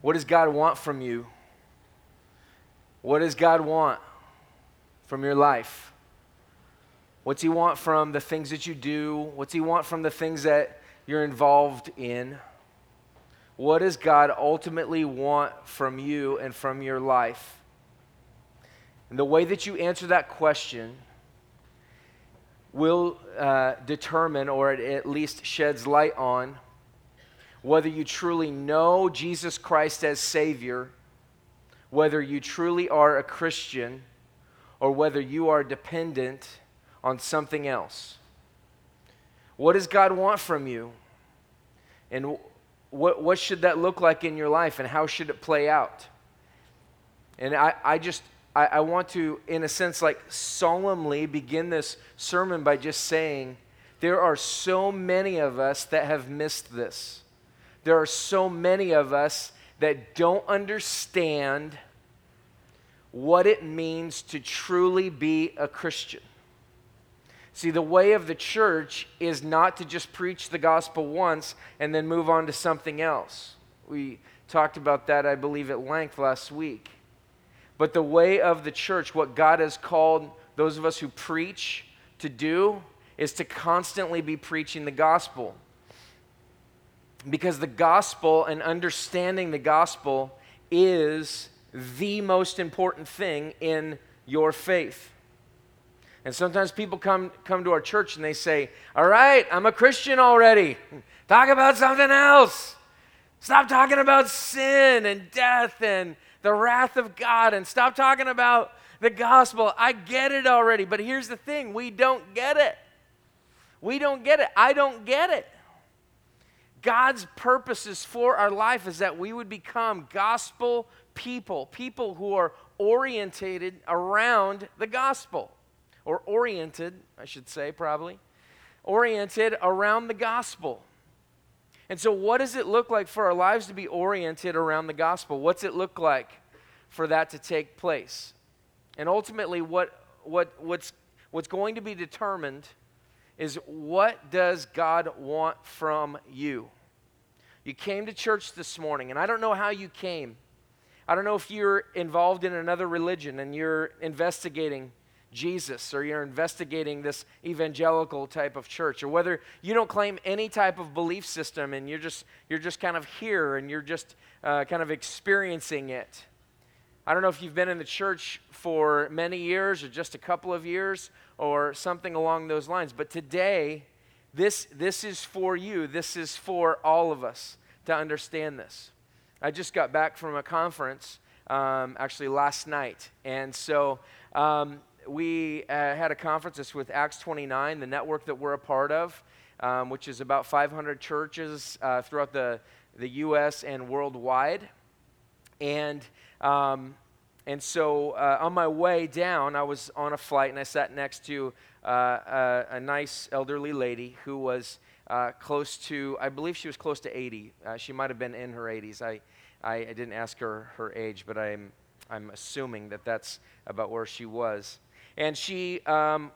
What does God want from you? What does God want from your life? What's He want from the things that you do? What's He want from the things that you're involved in? What does God ultimately want from you and from your life? And the way that you answer that question will uh, determine, or at least sheds light on, whether you truly know Jesus Christ as Savior, whether you truly are a Christian, or whether you are dependent on something else. What does God want from you? And what, what should that look like in your life, and how should it play out? And I, I just, I, I want to, in a sense, like solemnly begin this sermon by just saying, there are so many of us that have missed this. There are so many of us that don't understand what it means to truly be a Christian. See, the way of the church is not to just preach the gospel once and then move on to something else. We talked about that, I believe, at length last week. But the way of the church, what God has called those of us who preach to do, is to constantly be preaching the gospel. Because the gospel and understanding the gospel is the most important thing in your faith. And sometimes people come, come to our church and they say, All right, I'm a Christian already. Talk about something else. Stop talking about sin and death and the wrath of God and stop talking about the gospel. I get it already. But here's the thing we don't get it. We don't get it. I don't get it. God's purposes for our life is that we would become gospel people, people who are orientated around the gospel, or oriented, I should say, probably, oriented around the gospel. And so, what does it look like for our lives to be oriented around the gospel? What's it look like for that to take place? And ultimately, what, what, what's, what's going to be determined is what does God want from you? You came to church this morning, and I don't know how you came. I don't know if you're involved in another religion and you're investigating Jesus or you're investigating this evangelical type of church or whether you don't claim any type of belief system and you're just you're just kind of here and you're just uh, kind of experiencing it i don't know if you've been in the church for many years or just a couple of years or something along those lines but today this this is for you this is for all of us to understand this i just got back from a conference um, actually last night and so um, we uh, had a conference this with Acts 29, the network that we're a part of, um, which is about 500 churches uh, throughout the, the U.S. and worldwide. And, um, and so uh, on my way down, I was on a flight and I sat next to uh, a, a, nice elderly lady who was uh, close to, I believe she was close to 80. Uh, she might have been in her 80s. I, I, I didn't ask her her age, but I'm, I'm assuming that that's about where she was. And she, um,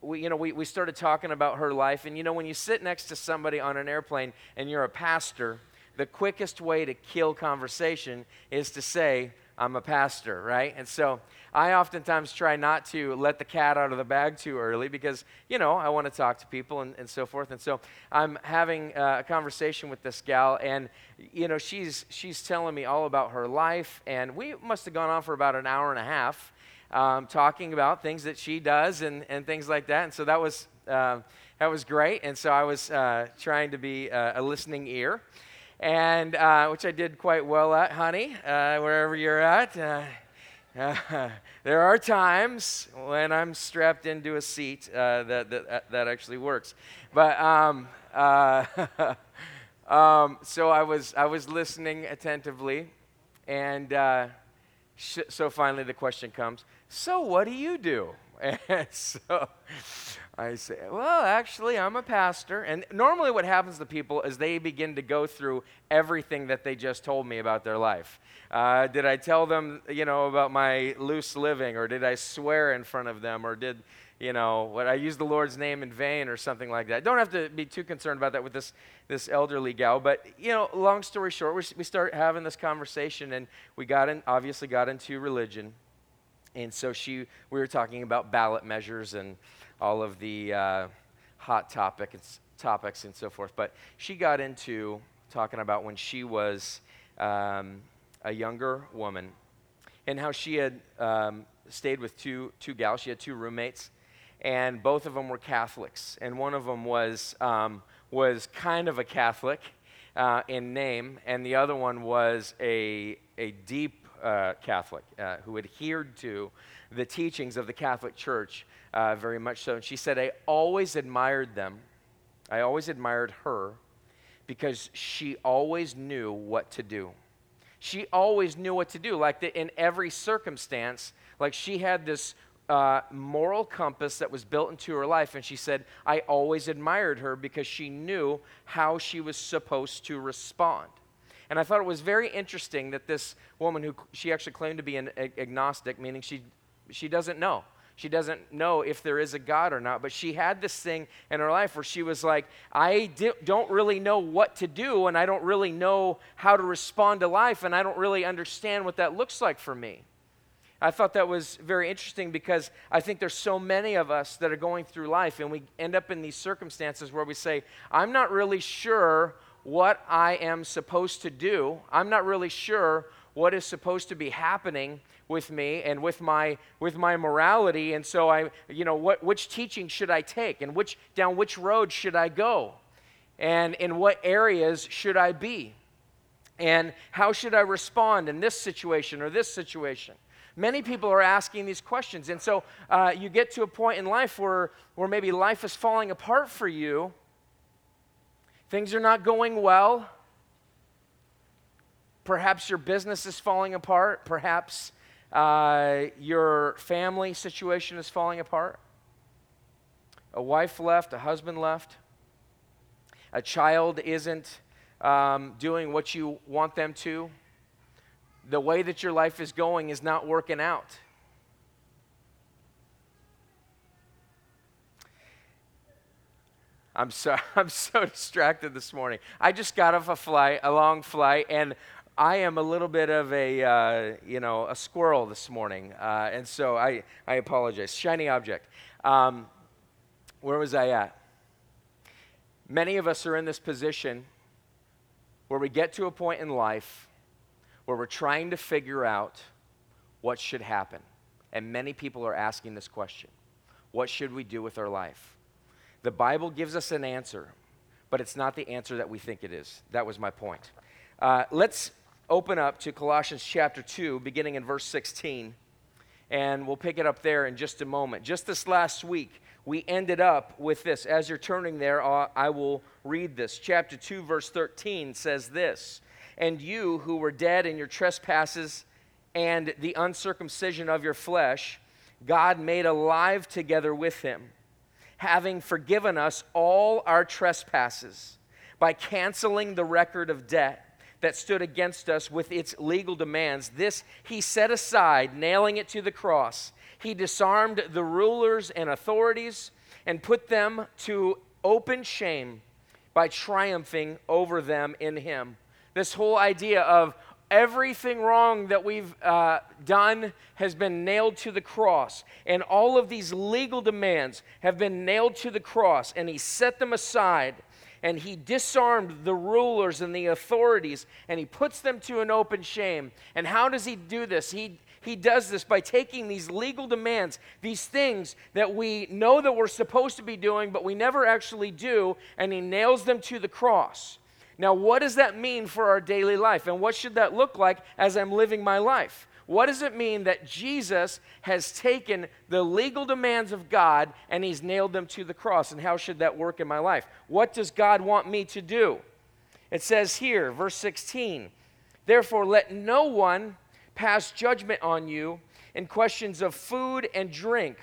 we, you know, we, we started talking about her life. And, you know, when you sit next to somebody on an airplane and you're a pastor, the quickest way to kill conversation is to say, I'm a pastor, right? And so I oftentimes try not to let the cat out of the bag too early because, you know, I want to talk to people and, and so forth. And so I'm having uh, a conversation with this gal, and, you know, she's, she's telling me all about her life. And we must have gone on for about an hour and a half um, talking about things that she does and, and things like that. And so that was, uh, that was great. And so I was uh, trying to be uh, a listening ear, and uh, which I did quite well at, honey, uh, wherever you're at. Uh, there are times when I'm strapped into a seat that, that, that actually works. But um, um, so I was, I was listening attentively, and so finally the question comes so what do you do? And so I say, Well, actually, I'm a pastor. And normally, what happens to people is they begin to go through everything that they just told me about their life. Uh, did I tell them, you know, about my loose living, or did I swear in front of them, or did, you know, what I use the Lord's name in vain or something like that. Don't have to be too concerned about that with this, this elderly gal. But, you know, long story short, we, we start having this conversation and we got in, obviously got into religion. And so she, we were talking about ballot measures and all of the uh, hot topic and, topics and so forth. But she got into talking about when she was um, a younger woman and how she had um, stayed with two, two gals. She had two roommates, and both of them were Catholics. And one of them was, um, was kind of a Catholic uh, in name, and the other one was a, a deep uh, Catholic uh, who adhered to the teachings of the Catholic Church uh, very much so. And she said, I always admired them. I always admired her because she always knew what to do she always knew what to do. Like the, in every circumstance, like she had this uh, moral compass that was built into her life. And she said, I always admired her because she knew how she was supposed to respond. And I thought it was very interesting that this woman, who she actually claimed to be an agnostic, meaning she, she doesn't know. She doesn't know if there is a God or not, but she had this thing in her life where she was like, I don't really know what to do, and I don't really know how to respond to life, and I don't really understand what that looks like for me. I thought that was very interesting because I think there's so many of us that are going through life, and we end up in these circumstances where we say, I'm not really sure what I am supposed to do, I'm not really sure what is supposed to be happening with me and with my with my morality. And so i you know what which teaching should i take and which down which road should i go? And in what areas should i be? And how should i respond in this situation or this situation? Many people are asking these questions. And so uh, you get to a point in life where where maybe life is falling apart for you. Things are not going well. Perhaps your business is falling apart. Perhaps uh, your family situation is falling apart. A wife left, a husband left. A child isn't um, doing what you want them to. The way that your life is going is not working out. I'm so I'm so distracted this morning. I just got off a flight, a long flight, and I am a little bit of a, uh, you know, a squirrel this morning, uh, and so I, I apologize. Shiny object. Um, where was I at? Many of us are in this position where we get to a point in life where we're trying to figure out what should happen. And many people are asking this question What should we do with our life? The Bible gives us an answer, but it's not the answer that we think it is. That was my point. Uh, let's open up to Colossians chapter 2, beginning in verse 16, and we'll pick it up there in just a moment. Just this last week, we ended up with this. As you're turning there, uh, I will read this. Chapter 2, verse 13 says this And you who were dead in your trespasses and the uncircumcision of your flesh, God made alive together with him, having forgiven us all our trespasses by canceling the record of debt that stood against us with its legal demands. This he set aside, nailing it to the cross. He disarmed the rulers and authorities and put them to open shame by triumphing over them in him. This whole idea of everything wrong that we've uh, done has been nailed to the cross, and all of these legal demands have been nailed to the cross, and he set them aside and he disarmed the rulers and the authorities and he puts them to an open shame. And how does he do this? He he does this by taking these legal demands, these things that we know that we're supposed to be doing, but we never actually do, and he nails them to the cross. Now, what does that mean for our daily life? And what should that look like as I'm living my life? What does it mean that Jesus has taken the legal demands of God and he's nailed them to the cross? And how should that work in my life? What does God want me to do? It says here, verse 16, therefore let no one pass judgment on you in questions of food and drink,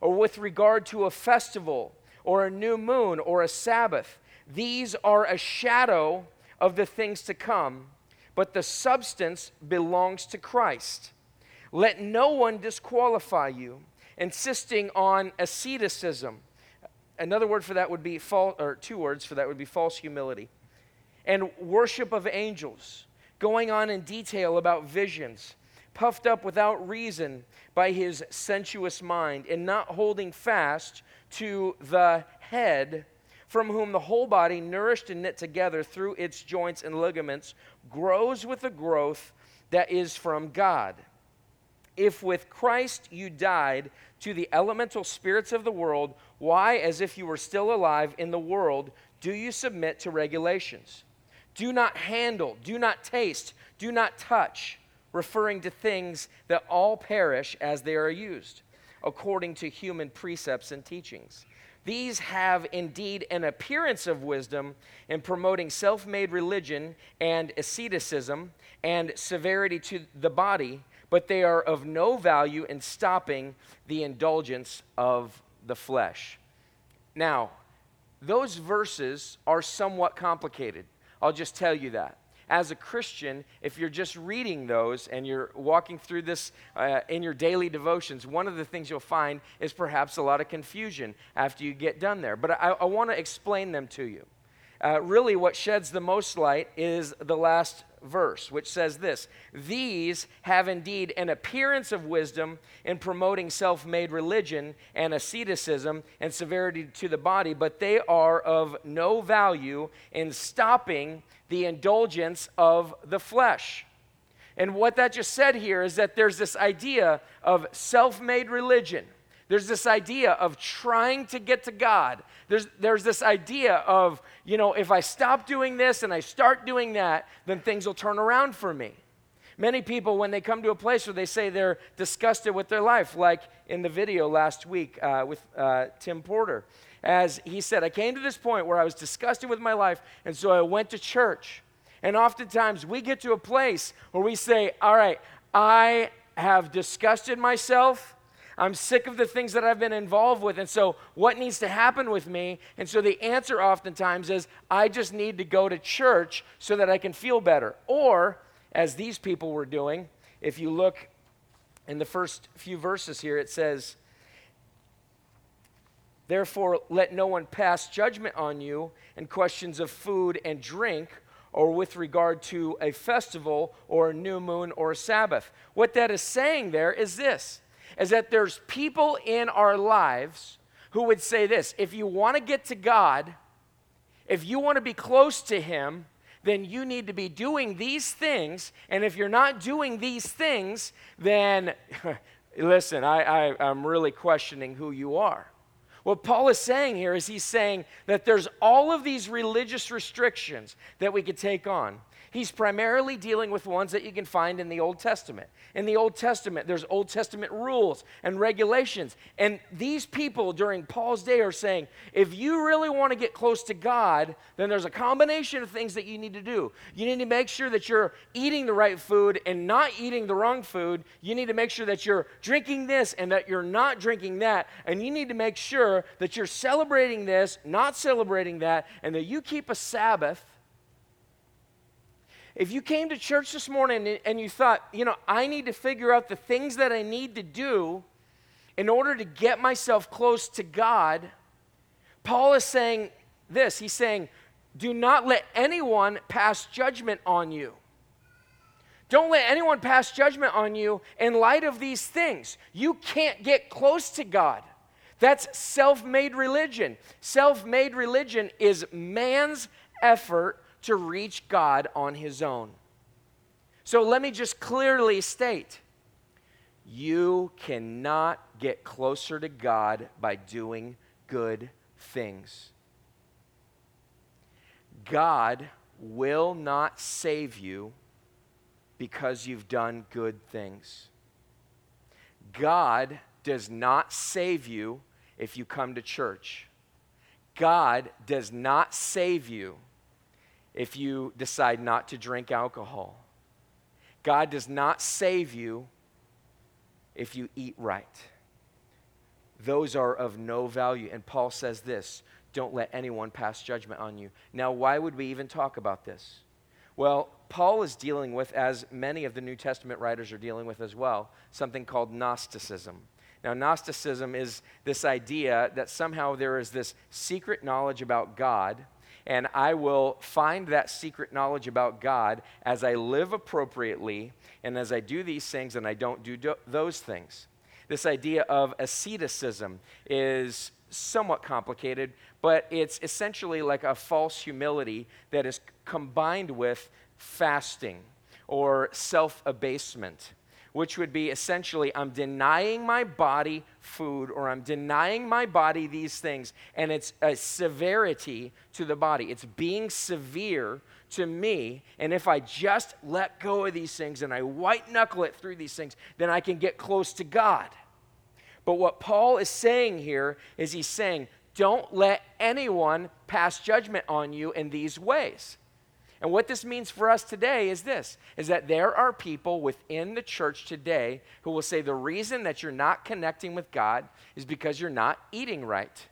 or with regard to a festival, or a new moon, or a Sabbath. These are a shadow of the things to come but the substance belongs to Christ. Let no one disqualify you insisting on asceticism. Another word for that would be false, or two words for that would be false humility. And worship of angels, going on in detail about visions, puffed up without reason by his sensuous mind, and not holding fast to the head, from whom the whole body, nourished and knit together through its joints and ligaments, grows with a growth that is from God. If with Christ you died to the elemental spirits of the world, why, as if you were still alive in the world, do you submit to regulations? Do not handle, do not taste, do not touch, referring to things that all perish as they are used, according to human precepts and teachings. These have indeed an appearance of wisdom in promoting self made religion and asceticism and severity to the body, but they are of no value in stopping the indulgence of the flesh. Now, those verses are somewhat complicated. I'll just tell you that. As a Christian, if you're just reading those and you're walking through this uh, in your daily devotions, one of the things you'll find is perhaps a lot of confusion after you get done there. But I, I want to explain them to you. Uh, really, what sheds the most light is the last verse, which says this These have indeed an appearance of wisdom in promoting self made religion and asceticism and severity to the body, but they are of no value in stopping the indulgence of the flesh. And what that just said here is that there's this idea of self made religion. There's this idea of trying to get to God. There's, there's this idea of, you know, if I stop doing this and I start doing that, then things will turn around for me. Many people, when they come to a place where they say they're disgusted with their life, like in the video last week uh, with uh, Tim Porter, as he said, I came to this point where I was disgusted with my life, and so I went to church. And oftentimes we get to a place where we say, All right, I have disgusted myself I'm sick of the things that I've been involved with. And so, what needs to happen with me? And so, the answer oftentimes is, I just need to go to church so that I can feel better. Or, as these people were doing, if you look in the first few verses here, it says, Therefore, let no one pass judgment on you in questions of food and drink or with regard to a festival or a new moon or a Sabbath. What that is saying there is this is that there's people in our lives who would say this if you want to get to God, if you want to be close to Him, then you need to be doing these things. And if you're not doing these things, then listen, I, I, I'm really questioning who you are. What Paul is saying here is he's saying that there's all of these religious restrictions that we could take on. He's primarily dealing with ones that you can find in the Old Testament. In the Old Testament, there's Old Testament rules and regulations. And these people during Paul's day are saying, if you really want to get close to God, then there's a combination of things that you need to do. You need to make sure that you're eating the right food and not eating the wrong food. You need to make sure that you're drinking this and that you're not drinking that. And you need to make sure that you're celebrating this, not celebrating that, and that you keep a Sabbath if you came to church this morning and you thought, you know, I need to figure out the things that I need to do in order to get myself close to God, Paul is saying this. He's saying, do not let anyone pass judgment on you. Don't let anyone pass judgment on you in light of these things. You can't get close to God. That's self made religion. Self made religion is man's effort to reach God on his own. So let me just clearly state you cannot get closer to God by doing good things. God will not save you because you've done good things. God does not save you if you come to church. God does not save you if you decide not to drink alcohol. God does not save you if you eat right. Those are of no value. And Paul says this don't let anyone pass judgment on you. Now, why would we even talk about this? Well, Paul is dealing with, as many of the New Testament writers are dealing with as well, something called Gnosticism. Now, Gnosticism is this idea that somehow there is this secret knowledge about God, and I will find that secret knowledge about God as I live appropriately and as I do these things and I don't do, do those things. This idea of asceticism is somewhat complicated, but it's essentially like a false humility that is combined with fasting or self abasement which would be essentially I'm denying my body food or I'm denying my body these things. And it's a severity to the body, it's being severe to me. And if I just let go of these things and I white knuckle it through these things, then I can get close to God. But what Paul is saying here is he's saying, don't let anyone pass judgment on you in these ways. And what this means for us today is this is that there are people within the church today who will say the reason that you're not connecting with God is because you're not eating right.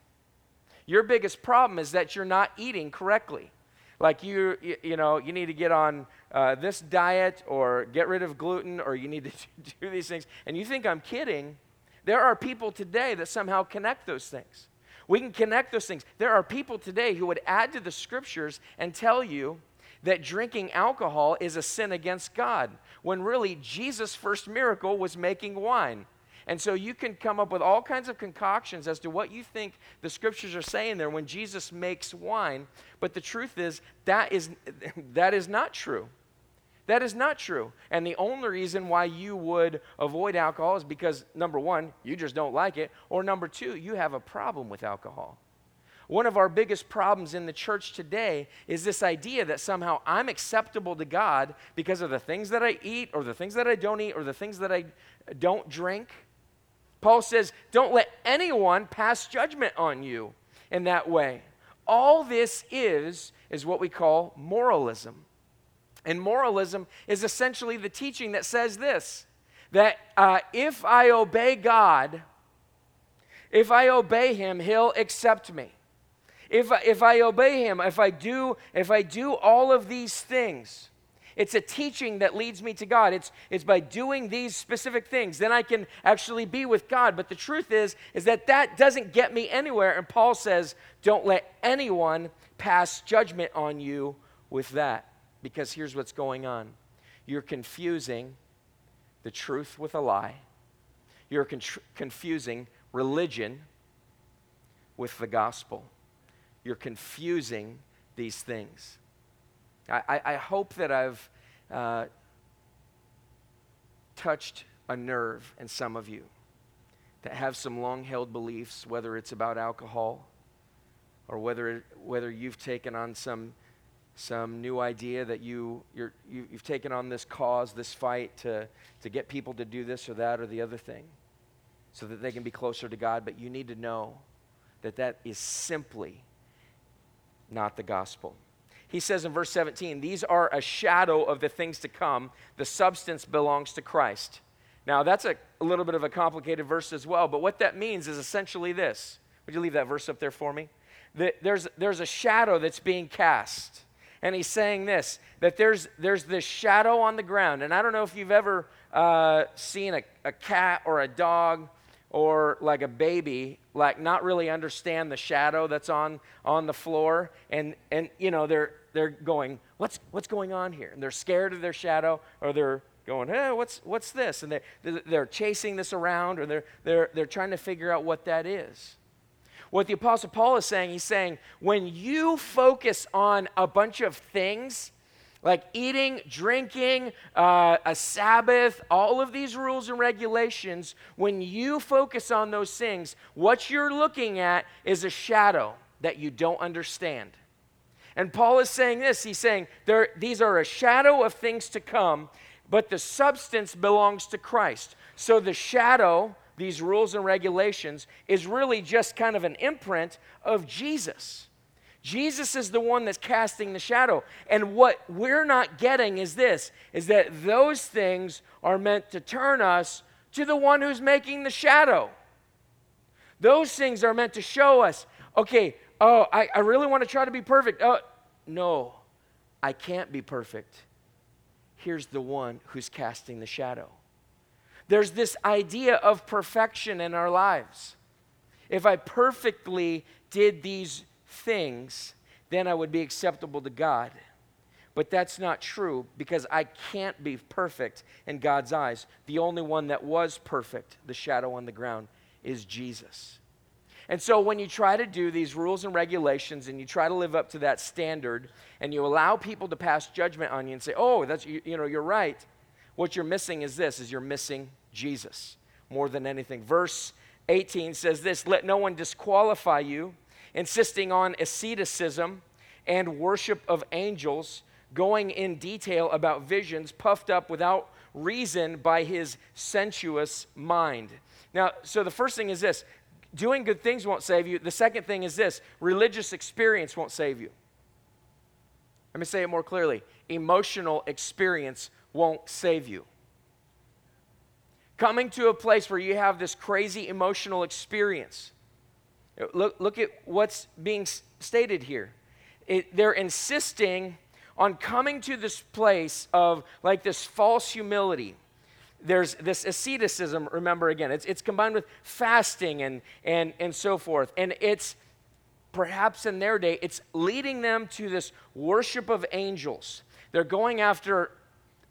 Your biggest problem is that you're not eating correctly. Like you, you, know, you need to get on uh, this diet or get rid of gluten or you need to do these things. And you think I'm kidding. There are people today that somehow connect those things. We can connect those things. There are people today who would add to the scriptures and tell you that drinking alcohol is a sin against God, when really Jesus' first miracle was making wine. And so you can come up with all kinds of concoctions as to what you think the scriptures are saying there when Jesus makes wine. But the truth is, that is, that is not true. That is not true. And the only reason why you would avoid alcohol is because, number one, you just don't like it, or number two, you have a problem with alcohol. One of our biggest problems in the church today is this idea that somehow I'm acceptable to God because of the things that I eat, or the things that I don't eat, or the things that I don't drink. Paul says, Don't let anyone pass judgment on you in that way. All this is, is what we call moralism. And moralism is essentially the teaching that says this that uh, if I obey God, if I obey Him, He'll accept me. If, if I obey him, if I do, if I do all of these things, it's a teaching that leads me to God. It's, it's by doing these specific things. Then I can actually be with God. But the truth is, is that that doesn't get me anywhere. And Paul says, don't let anyone pass judgment on you with that. Because here's what's going on you're confusing the truth with a lie, you're con- confusing religion with the gospel you're confusing these things. I, I hope that I've uh, touched a nerve in some of you that have some long held beliefs, whether it's about alcohol or whether, whether you've taken on some, some new idea that you, you're, you, you've taken on this cause, this fight to, to get people to do this or that or the other thing so that they can be closer to God. But you need to know that that is simply not the gospel. He says in verse 17, These are a shadow of the things to come. The substance belongs to Christ. Now, that's a, a little bit of a complicated verse as well, but what that means is essentially this. Would you leave that verse up there for me? That there's, there's a shadow that's being cast. And he's saying this that there's, there's this shadow on the ground. And I don't know if you've ever uh, seen a, a cat or a dog or like a baby like not really understand the shadow that's on on the floor. And and you know they're they're going what's what's going on here? And they're scared of their shadow or they're going hey what's what's this? And they they're chasing this around or they're they're they're trying to figure out what that is. What the apostle paul is saying he's saying when you focus on a bunch of things like eating, drinking, uh, a Sabbath, all of these rules and regulations, when you focus on those things, what you're looking at is a shadow that you don't understand. And Paul is saying this he's saying these are a shadow of things to come, but the substance belongs to Christ. So the shadow, these rules and regulations, is really just kind of an imprint of Jesus. Jesus is the one that's casting the shadow. And what we're not getting is this is that those things are meant to turn us to the one who's making the shadow. Those things are meant to show us, okay, oh, I, I really want to try to be perfect. Oh, no, I can't be perfect. Here's the one who's casting the shadow. There's this idea of perfection in our lives. If I perfectly did these things, then I would be acceptable to God. But that's not true because I can't be perfect in God's eyes. The only one that was perfect, the shadow on the ground, is Jesus. And so when you try to do these rules and regulations and you try to live up to that standard and you allow people to pass judgment on you and say, "Oh, that's you, you know, you're right." What you're missing is this is you're missing Jesus more than anything. Verse 18 says this, "Let no one disqualify you, insisting on asceticism and worship of angels, going in detail about visions puffed up without reason by his sensuous mind." Now, so the first thing is this doing good things won't save you. The second thing is this religious experience won't save you. Let me say it more clearly emotional experience won't save you. Coming to a place where you have this crazy emotional experience. Look, look at what's being stated here. It, they're insisting on coming to this place of like this false humility there's this asceticism, remember again, it's, it's combined with fasting and, and, and so forth. And it's perhaps in their day, it's leading them to this worship of angels. They're going after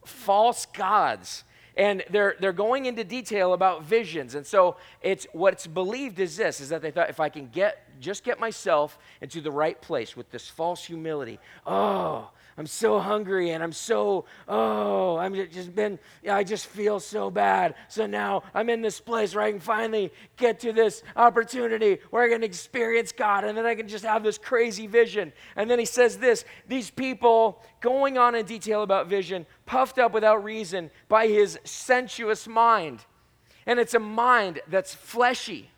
false gods and they're, they're going into detail about visions. And so it's what's believed is this is that they thought if i can get just get myself into the right place with this false humility oh I'm so hungry and I'm so, oh, I'm just been, I just feel so bad. So now I'm in this place where I can finally get to this opportunity where I can experience God and then I can just have this crazy vision. And then he says this these people going on in detail about vision, puffed up without reason by his sensuous mind. And it's a mind that's fleshy.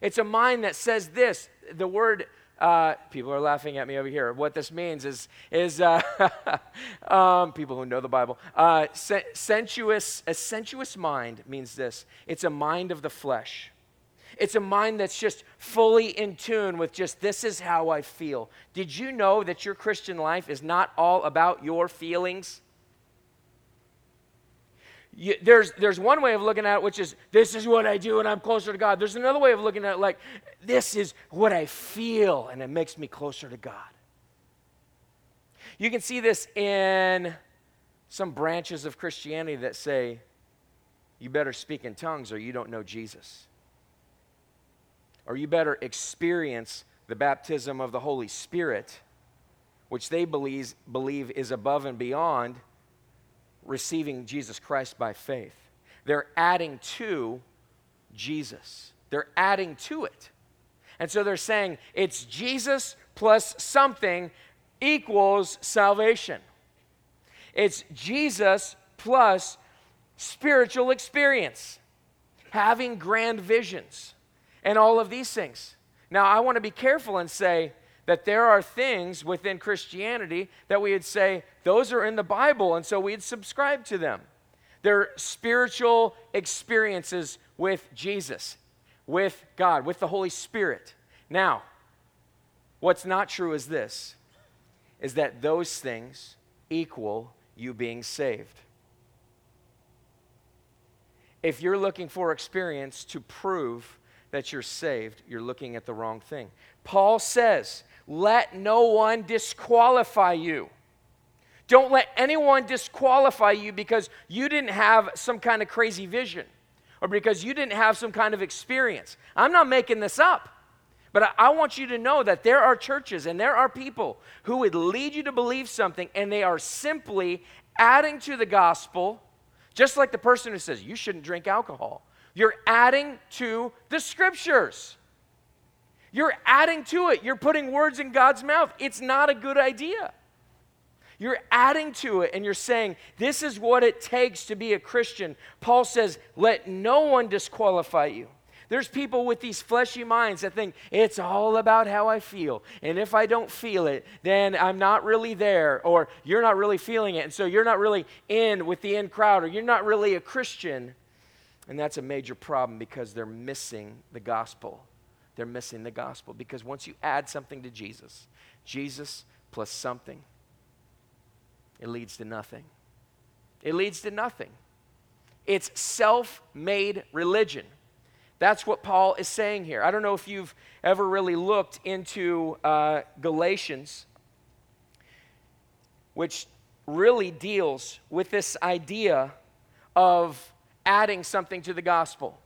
It's a mind that says this. The word uh, people are laughing at me over here. What this means is, is uh, um, people who know the Bible. Uh, sensuous, a sensuous mind means this it's a mind of the flesh. It's a mind that's just fully in tune with just this is how I feel. Did you know that your Christian life is not all about your feelings? You, there's, there's one way of looking at it, which is this is what I do and I'm closer to God. There's another way of looking at it, like this is what I feel and it makes me closer to God. You can see this in some branches of Christianity that say, you better speak in tongues or you don't know Jesus. Or you better experience the baptism of the Holy Spirit, which they believe, believe is above and beyond receiving Jesus Christ by faith. They're adding to Jesus, they're adding to it. And so they're saying it's Jesus plus something equals salvation. It's Jesus plus spiritual experience, having grand visions, and all of these things. Now, I want to be careful and say, that there are things within Christianity that we would say, those are in the Bible, and so we'd subscribe to them. They're spiritual experiences with Jesus, with God, with the Holy Spirit. Now, what's not true is this is that those things equal you being saved. If you're looking for experience to prove that you're saved, you're looking at the wrong thing. Paul says let no one disqualify you. Don't let anyone disqualify you because you didn't have some kind of crazy vision or because you didn't have some kind of experience. I'm not making this up. But I, want you to know that there are churches and there are people who would lead you to believe something and they are simply adding to the gospel, just like the person who says, You shouldn't drink alcohol. You're adding to the scriptures. You're adding to it. You're putting words in God's mouth. It's not a good idea. You're adding to it and you're saying, This is what it takes to be a Christian. Paul says, Let no one disqualify you. There's people with these fleshy minds that think it's all about how I feel. And if I don't feel it, then I'm not really there, or you're not really feeling it. And so you're not really in with the in crowd, or you're not really a Christian. And that's a major problem because they're missing the gospel they're missing the gospel. Because once you add something to Jesus, Jesus plus something, it leads to nothing. It leads to nothing. It's self made religion. That's what Paul is saying here. I don't know if you've ever really looked into uh, Galatians, which really deals with this idea of adding something to the gospel.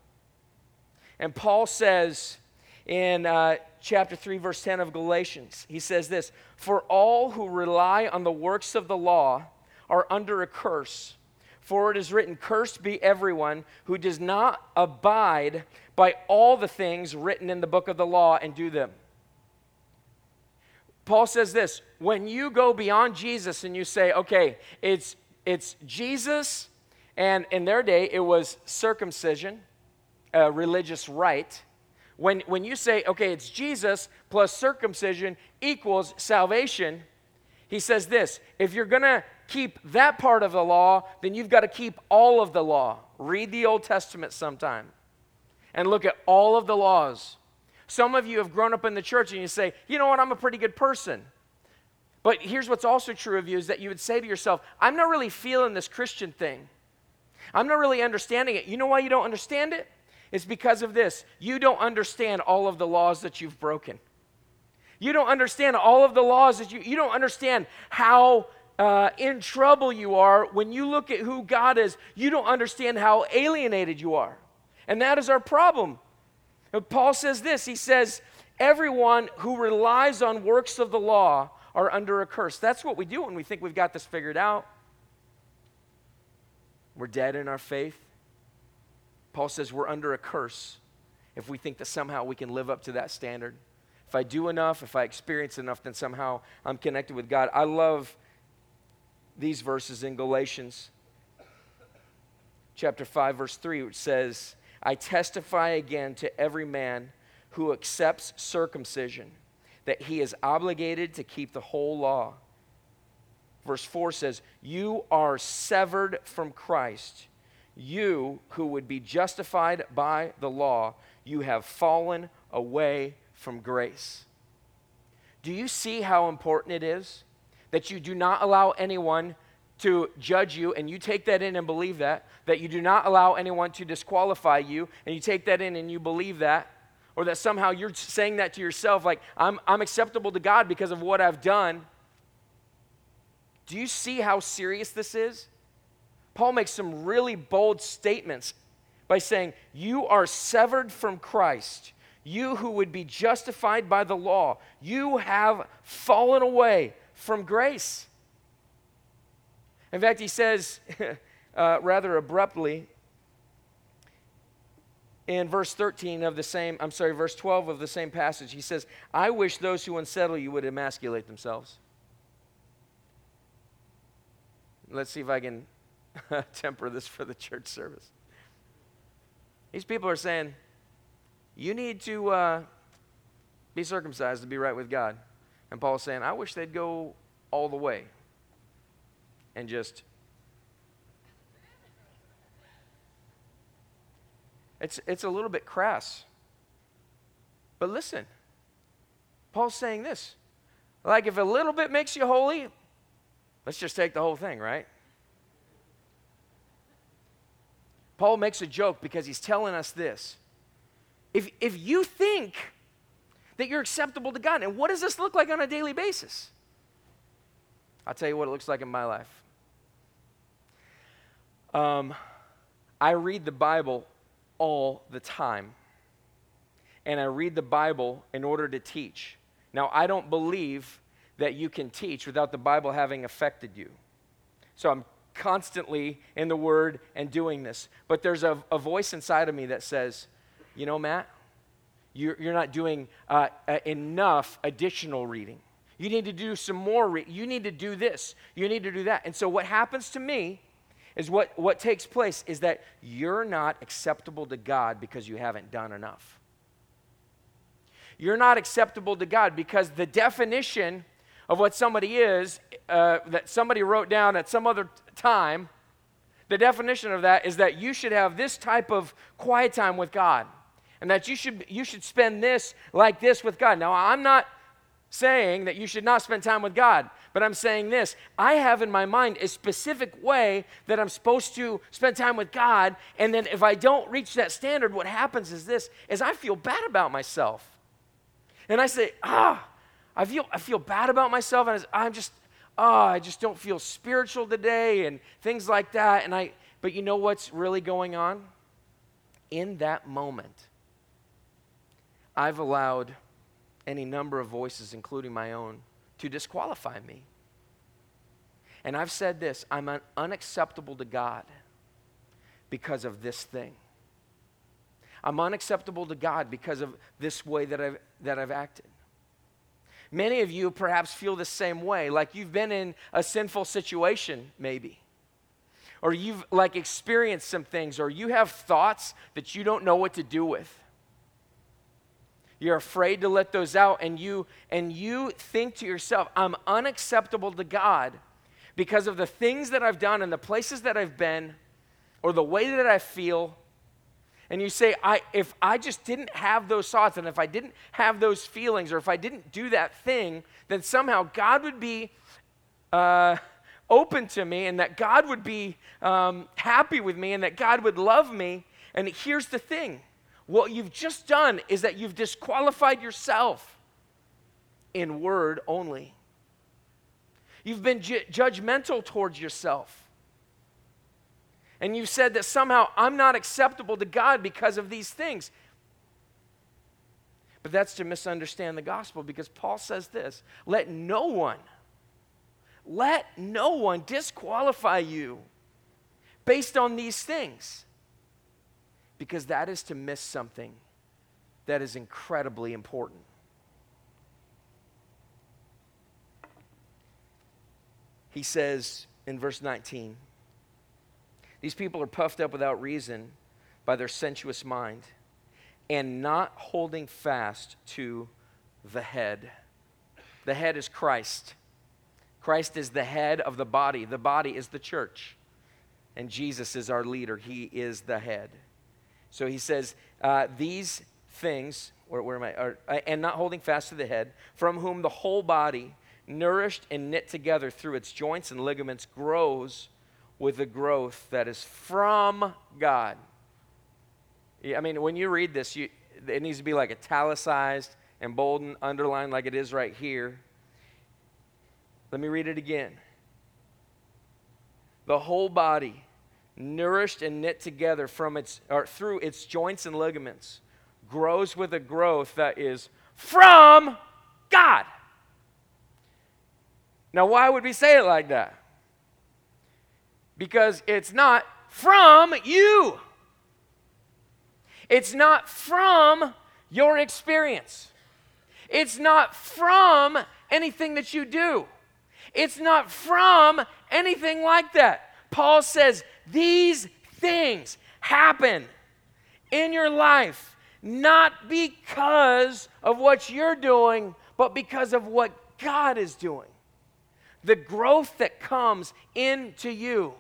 And Paul says in uh, chapter 3, verse 10 of Galatians, he says this For all who rely on the works of the law are under a curse. For it is written, Cursed be everyone who does not abide by all the things written in the book of the law and do them. Paul says this when you go beyond Jesus and you say, okay, it's, it's Jesus, and in their day it was circumcision, a religious rite. When, when you say, okay, it's Jesus plus circumcision equals salvation, he says this if you're going to keep that part of the law, then you've got to keep all of the law. Read the Old Testament sometime and look at all of the laws. Some of you have grown up in the church and you say, you know what, I'm a pretty good person. But here's what's also true of you is that you would say to yourself, I'm not really feeling this Christian thing. I'm not really understanding it. You know why you don't understand it? It's because of this. You don't understand all of the laws that you've broken. You don't understand all of the laws that you, you don't understand how uh, in trouble you are when you look at who God is. You don't understand how alienated you are. And that is our problem. Paul says this He says, Everyone who relies on works of the law are under a curse. That's what we do when we think we've got this figured out. We're dead in our faith. Paul says we're under a curse if we think that somehow we can live up to that standard. If I do enough, if I experience enough, then somehow I'm connected with God. I love these verses in Galatians chapter 5 verse 3 which says, "I testify again to every man who accepts circumcision that he is obligated to keep the whole law." Verse 4 says, "You are severed from Christ. You who would be justified by the law, you have fallen away from grace. Do you see how important it is that you do not allow anyone to judge you and you take that in and believe that? That you do not allow anyone to disqualify you and you take that in and you believe that? Or that somehow you're saying that to yourself, like, I'm, I'm acceptable to God because of what I've done. Do you see how serious this is? Paul makes some really bold statements by saying, You are severed from Christ. You who would be justified by the law, you have fallen away from grace. In fact, he says uh, rather abruptly in verse 13 of the same, I'm sorry, verse 12 of the same passage, he says, I wish those who unsettle you would emasculate themselves. Let's see if I can temper this for the church service. These people are saying, you need to uh, be circumcised to be right with God. And Paul's saying, I wish they'd go all the way and just. It's, it's a little bit crass. But listen, Paul's saying this. Like, if a little bit makes you holy, let's just take the whole thing, right? Paul makes a joke because he's telling us this if, if you think that you're acceptable to God, and what does this look like on a daily basis? I'll tell you what it looks like in my life. Um, I read the Bible all the time. And I read the Bible in order to teach. Now, I don't believe that you can teach without the Bible having affected you. So I'm constantly in the Word and doing this. But there's a, a voice inside of me that says, you know, Matt, you're, you're not doing uh, enough additional reading. You need to do some more. Re- you need to do this. You need to do that. And so, what happens to me is what, what takes place is that you're not acceptable to God because you haven't done enough. You're not acceptable to God because the definition of what somebody is uh, that somebody wrote down at some other time, the definition of that is that you should have this type of quiet time with God and that you should, you should spend this like this with God. Now, I'm not, saying that you should not spend time with God, but I'm saying this I have in my mind a specific way that I'm supposed to spend time with God, and then if I don't reach that standard, what happens is this is I feel bad about myself. And I say, ah, I feel I feel bad about myself, and I'm just, oh, I just don't feel spiritual today, and things like that. And I, but you know what's really going on? In that moment, I've allowed any number of voices, including my own, to disqualify me. And I've said this I'm un- unacceptable to God because of this thing. I'm unacceptable to God because of this way that I've, that I've acted. Many of you perhaps feel the same way, like you've been in a sinful situation, maybe. Or you've like experienced some things, or you have thoughts that you don't know what to do with. You're afraid to let those out, and you and you think to yourself, I'm unacceptable to God because of the things that I've done and the places that I've been, or the way that I feel. And you say, I, if I just didn't have those thoughts, and if I didn't have those feelings, or if I didn't do that thing, then somehow God would be uh, open to me, and that God would be um, happy with me, and that God would love me. And here's the thing what you've just done is that you've disqualified yourself in word only. You've been ju- judgmental towards yourself. And you've said that somehow I'm not acceptable to God because of these things. But that's to misunderstand the gospel because Paul says this let no one, let no one disqualify you based on these things because that is to miss something that is incredibly important. He says in verse 19, These people are puffed up without reason by their sensuous mind and not holding fast to the head. The head is Christ. Christ is the head of the body. The body is the church. And Jesus is our leader. He is the head. So he says, uh, These things, where, where am I? Uh, and not holding fast to the head, from whom the whole body, nourished and knit together through its joints and ligaments, grows with the growth that is from God. I mean, when you read this, you, it needs to be like italicized and bold and underlined like it is right here. Let me read it again. The whole body nourished and knit together from its or through its joints and ligaments, grows with a growth that is from God. Now, why would we say it like that? Because it's not from you. It's not from your experience. It's not from anything that you do. It's not from anything like that. Paul says these things happen in your life not because of what you're doing, but because of what God is doing. The growth that comes into you,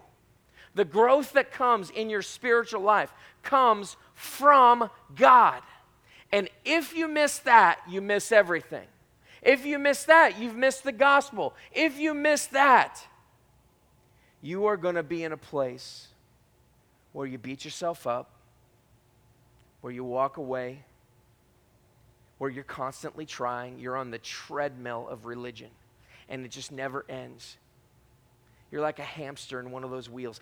the growth that comes in your spiritual life, comes from God. And if you miss that, you miss everything. If you miss that, you've missed the gospel. If you miss that, you are going to be in a place where you beat yourself up, where you walk away, where you're constantly trying. You're on the treadmill of religion, and it just never ends. You're like a hamster in one of those wheels.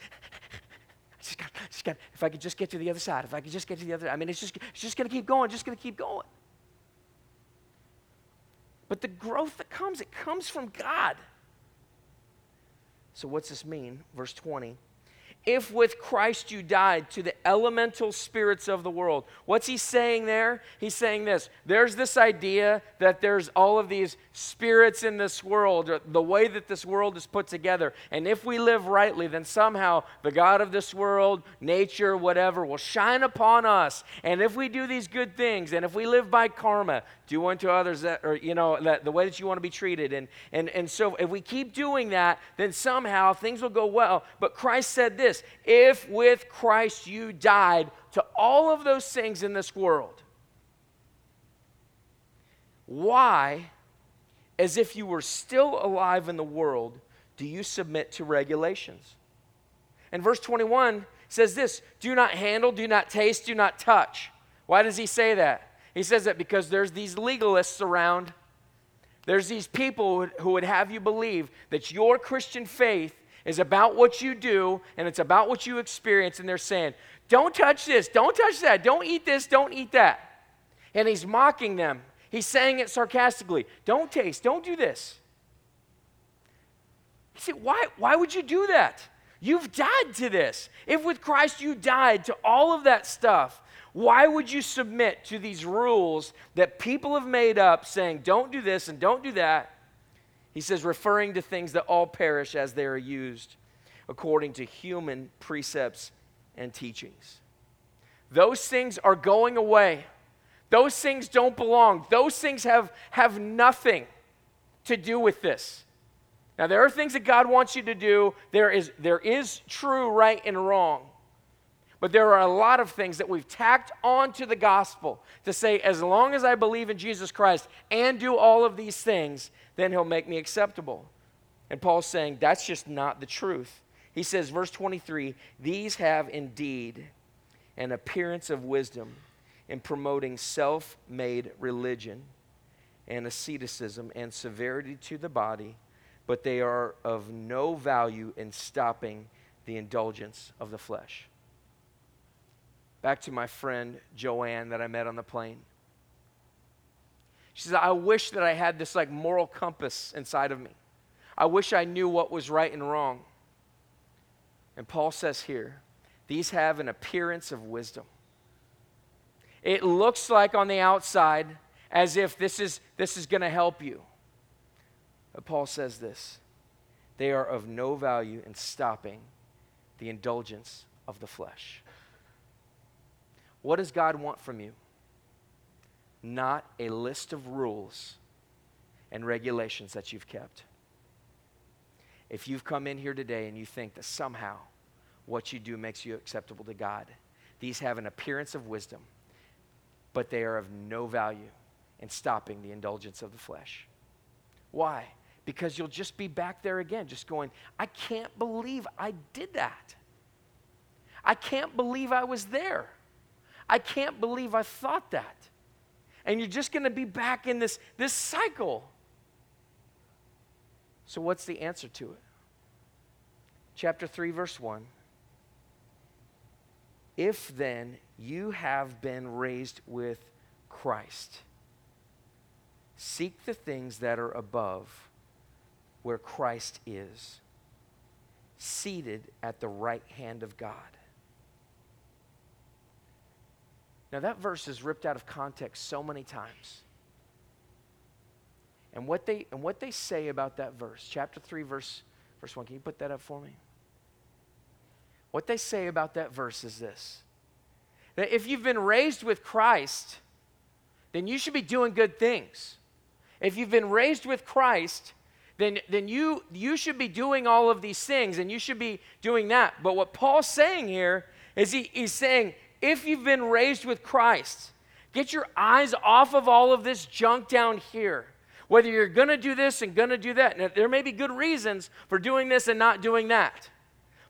just got, just got, if I could just get to the other side, if I could just get to the other, I mean, it's just, it's just going to keep going, just going to keep going. But the growth that comes, it comes from God. So, what's this mean? Verse 20. If with Christ you died to the elemental spirits of the world. What's he saying there? He's saying this. There's this idea that there's all of these spirits in this world, the way that this world is put together. And if we live rightly, then somehow the God of this world, nature, whatever, will shine upon us. And if we do these good things, and if we live by karma, do unto others that, or, you know, that the way that you want to be treated. And, and, and so if we keep doing that, then somehow things will go well. But Christ said this if with Christ you died to all of those things in this world, why as if you were still alive in the world, do you submit to regulations? And verse 21 says this Do not handle, do not taste, do not touch. Why does he say that? He says that because there's these legalists around. There's these people who would have you believe that your Christian faith is about what you do and it's about what you experience. And they're saying, don't touch this, don't touch that, don't eat this, don't eat that. And he's mocking them. He's saying it sarcastically. Don't taste, don't do this. He said, why, why would you do that? You've died to this. If with Christ you died to all of that stuff, why would you submit to these rules that people have made up saying, don't do this and don't do that? He says, referring to things that all perish as they are used according to human precepts and teachings. Those things are going away. Those things don't belong. Those things have, have nothing to do with this. Now, there are things that God wants you to do. There is, there is true right and wrong. But there are a lot of things that we've tacked onto the gospel to say, as long as I believe in Jesus Christ and do all of these things, then he'll make me acceptable. And Paul's saying that's just not the truth. He says, verse 23 These have indeed an appearance of wisdom in promoting self made religion and asceticism and severity to the body, but they are of no value in stopping the indulgence of the flesh. Back to my friend Joanne that I met on the plane. She says, I wish that I had this like moral compass inside of me. I wish I knew what was right and wrong. And Paul says here, these have an appearance of wisdom. It looks like on the outside as if this is, this is going to help you. But Paul says this they are of no value in stopping the indulgence of the flesh. What does God want from you? Not a list of rules and regulations that you've kept. If you've come in here today and you think that somehow what you do makes you acceptable to God, these have an appearance of wisdom, but they are of no value in stopping the indulgence of the flesh. Why? Because you'll just be back there again, just going, I can't believe I did that. I can't believe I was there. I can't believe I thought that. And you're just going to be back in this, this cycle. So, what's the answer to it? Chapter 3, verse 1. If then you have been raised with Christ, seek the things that are above where Christ is, seated at the right hand of God. Now, that verse is ripped out of context so many times. And what they, and what they say about that verse, chapter 3, verse, verse 1, can you put that up for me? What they say about that verse is this that if you've been raised with Christ, then you should be doing good things. If you've been raised with Christ, then, then you, you should be doing all of these things and you should be doing that. But what Paul's saying here is he, he's saying if you've been raised with Christ, get your eyes off of all of this junk down here. Whether you're going to do this and going to do that. Now, there may be good reasons for doing this and not doing that.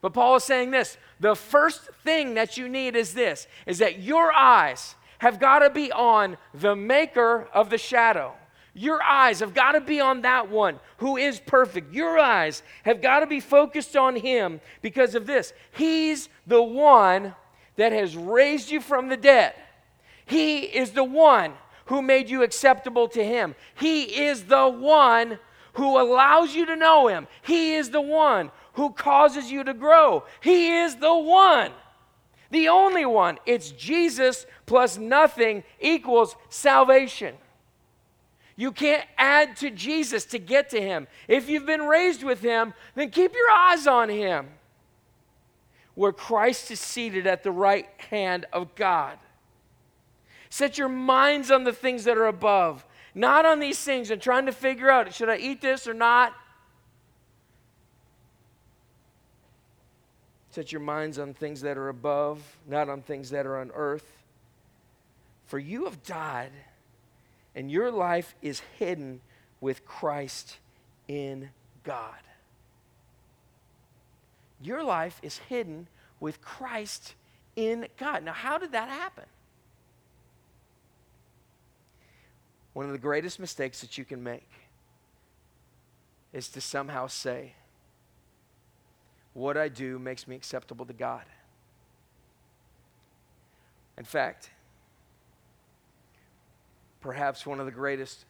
But Paul is saying this the first thing that you need is this is that your eyes have got to be on the maker of the shadow. Your eyes have got to be on that one who is perfect. Your eyes have got to be focused on him because of this. He's the one that has raised you from the dead. He is the one who made you acceptable to Him. He is the one who allows you to know Him. He is the one who causes you to grow. He is the one, the only one. It's Jesus plus nothing equals salvation. You can't add to Jesus to get to Him. If you've been raised with Him, then keep your eyes on Him where Christ is seated at the right hand of God. Set your minds on the things that are above, not on these things and trying to figure out should I eat this or not? Set your minds on things that are above, not on things that are on earth. For you have died, and your life is hidden with Christ in God. Your life is hidden with Christ in God. Now, how did that happen? One of the greatest mistakes that you can make is to somehow say, What I do makes me acceptable to God. In fact, perhaps one of the greatest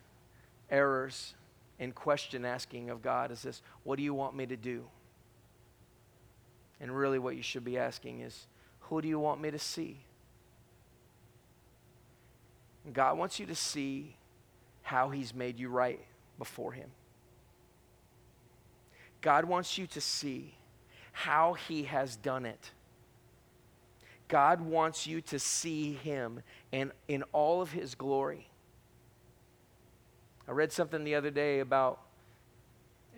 errors in question asking of God is this What do you want me to do? And really, what you should be asking is, Who do you want me to see? God wants you to see how He's made you right before Him. God wants you to see how He has done it. God wants you to see Him and in all of His glory. I read something the other day about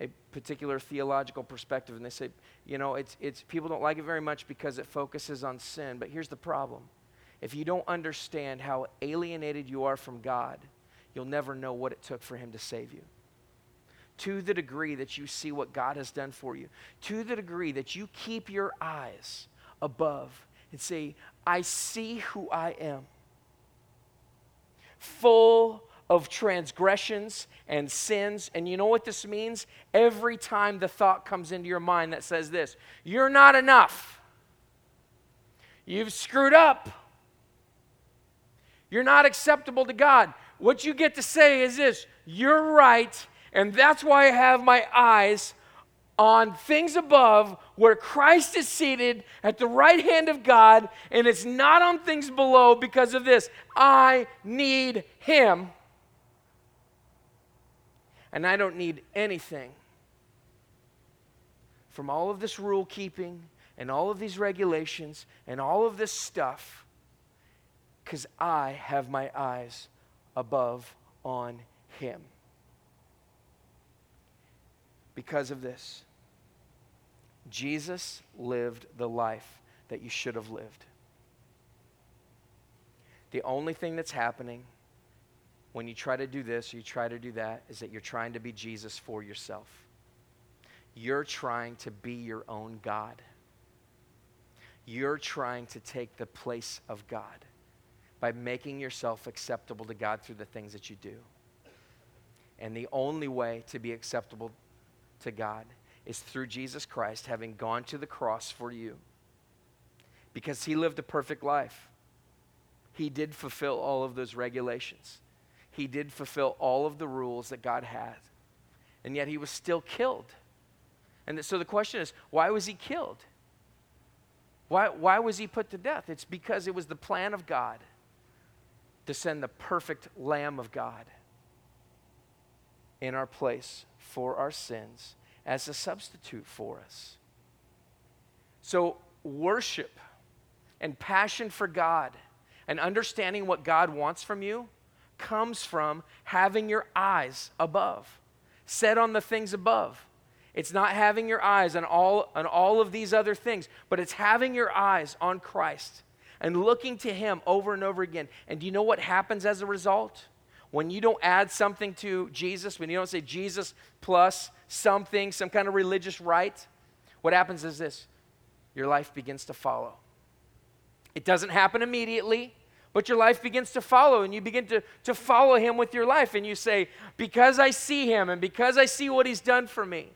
a particular theological perspective, and they say, you know, it's, it's, people don't like it very much because it focuses on sin. But here's the problem if you don't understand how alienated you are from God, you'll never know what it took for Him to save you. To the degree that you see what God has done for you, to the degree that you keep your eyes above and say, I see who I am, full of transgressions and sins. And you know what this means? Every time the thought comes into your mind that says this, you're not enough. You've screwed up. You're not acceptable to God. What you get to say is this you're right, and that's why I have my eyes on things above where Christ is seated at the right hand of God, and it's not on things below because of this. I need Him and I don't need anything from all of this rule keeping and all of these regulations and all of this stuff because I have my eyes above on Him. Because of this, Jesus lived the life that you should have lived. The only thing that's happening when you try to do this you try to do that is that you're trying to be Jesus for yourself. You're trying to be your own God. You're trying to take the place of God by making yourself acceptable to God through the things that you do. And the only way to be acceptable to God is through Jesus Christ having gone to the cross for you. Because he lived a perfect life. He did fulfill all of those regulations he did fulfill all of the rules that God had. And yet he was still killed. And so the question is why was he killed? Why, why was he put to death? It's because it was the plan of God to send the perfect Lamb of God in our place for our sins as a substitute for us. So, worship and passion for God and understanding what God wants from you comes from having your eyes above, set on the things above. It's not having your eyes on all, on all of these other things, but it's having your eyes on Christ and looking to Him over and over again. And do you know what happens as a result? When you don't add something to Jesus, when you don't say Jesus plus something, some kind of religious rite, what happens is this your life begins to follow. It doesn't happen immediately, but your life begins to follow, and you begin to, to follow him with your life. And you say, Because I see him and because I see what he's done for me,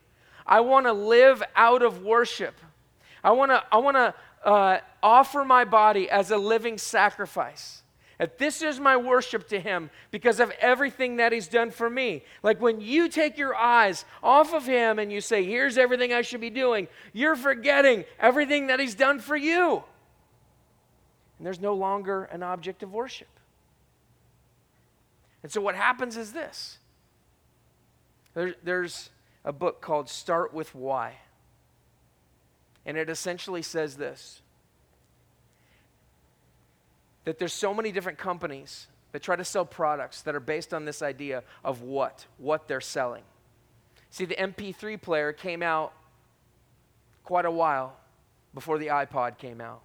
I want to live out of worship. I want to I wanna, uh, offer my body as a living sacrifice. This is my worship to him because of everything that he's done for me. Like when you take your eyes off of him and you say, Here's everything I should be doing, you're forgetting everything that he's done for you and there's no longer an object of worship. And so what happens is this there, there's a book called Start with Why. And it essentially says this that there's so many different companies that try to sell products that are based on this idea of what, what they're selling. See, the MP3 player came out quite a while before the iPod came out.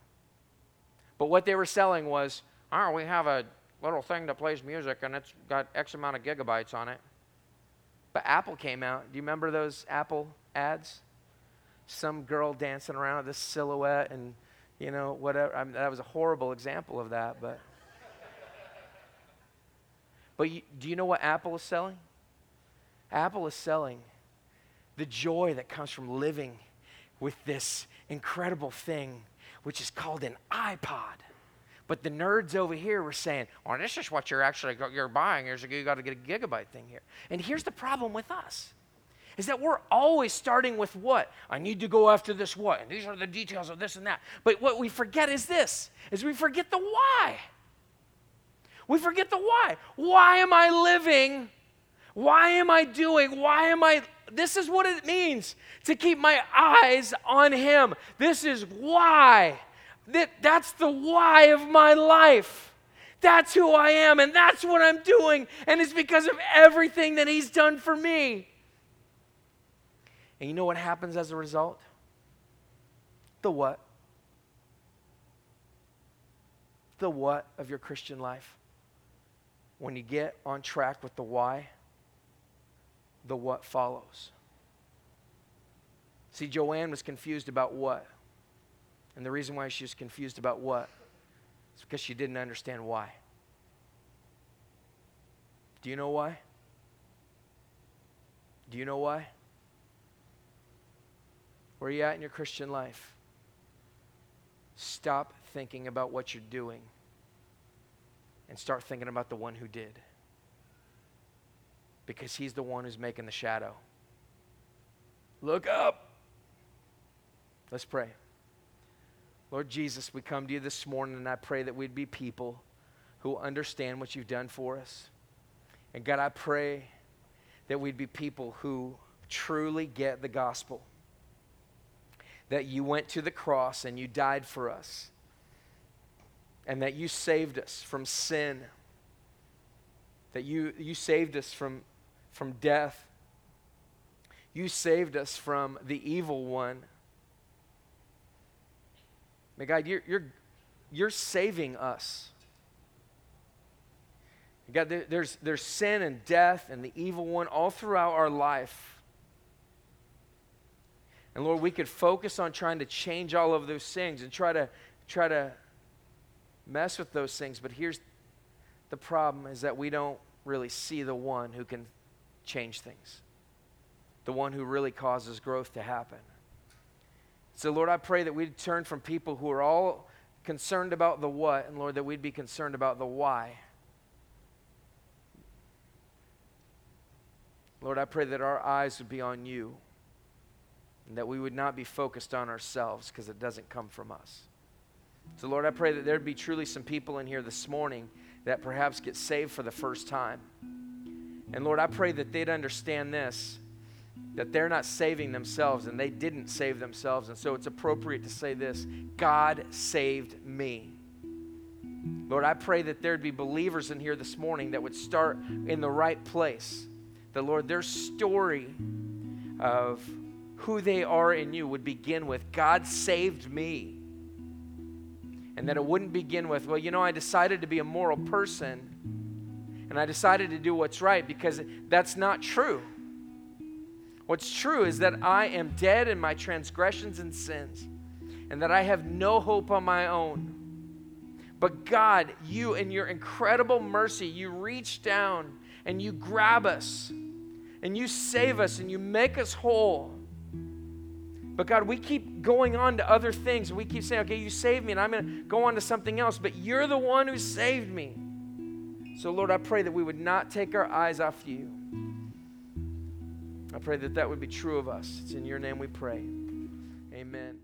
But what they were selling was, oh, we have a little thing that plays music and it's got X amount of gigabytes on it. But Apple came out. Do you remember those Apple ads? Some girl dancing around with this silhouette and, you know, whatever. I mean, that was a horrible example of that, but. But you, do you know what Apple is selling? Apple is selling the joy that comes from living with this incredible thing, which is called an iPod. But the nerds over here were saying, "Oh, this is what you're actually you're buying. Here's a, you got to get a gigabyte thing here." And here's the problem with us: is that we're always starting with what I need to go after this what, and these are the details of this and that. But what we forget is this: is we forget the why. We forget the why. Why am I living? Why am I doing? Why am I? This is what it means to keep my eyes on Him. This is why. That, that's the why of my life. That's who I am, and that's what I'm doing. And it's because of everything that He's done for me. And you know what happens as a result? The what? The what of your Christian life? When you get on track with the why, the what follows. See, Joanne was confused about what? And the reason why she was confused about what is because she didn't understand why. Do you know why? Do you know why? Where are you at in your Christian life? Stop thinking about what you're doing and start thinking about the one who did. Because he's the one who's making the shadow. Look up. Let's pray. Lord Jesus, we come to you this morning and I pray that we'd be people who understand what you've done for us. And God, I pray that we'd be people who truly get the gospel. That you went to the cross and you died for us. And that you saved us from sin. That you, you saved us from, from death. You saved us from the evil one. May God, you're, you're, you're saving us. God, there, there's, there's sin and death and the evil one all throughout our life. And Lord, we could focus on trying to change all of those things and try to try to mess with those things. But here's the problem is that we don't really see the one who can change things. The one who really causes growth to happen. So, Lord, I pray that we'd turn from people who are all concerned about the what, and Lord, that we'd be concerned about the why. Lord, I pray that our eyes would be on you and that we would not be focused on ourselves because it doesn't come from us. So, Lord, I pray that there'd be truly some people in here this morning that perhaps get saved for the first time. And Lord, I pray that they'd understand this that they're not saving themselves and they didn't save themselves. And so it's appropriate to say this God saved me. Lord, I pray that there'd be believers in here this morning that would start in the right place. The Lord, their story of who they are in you would begin with God saved me. And that it wouldn't begin with, well, you know, I decided to be a moral person and I decided to do what's right because that's not true. What's true is that I am dead in my transgressions and sins, and that I have no hope on my own. But God, you in your incredible mercy, you reach down and you grab us, and you save us, and you make us whole. But God, we keep going on to other things. We keep saying, okay, you saved me, and I'm going to go on to something else. But you're the one who saved me. So, Lord, I pray that we would not take our eyes off you. I pray that that would be true of us. It's in your name we pray. Amen.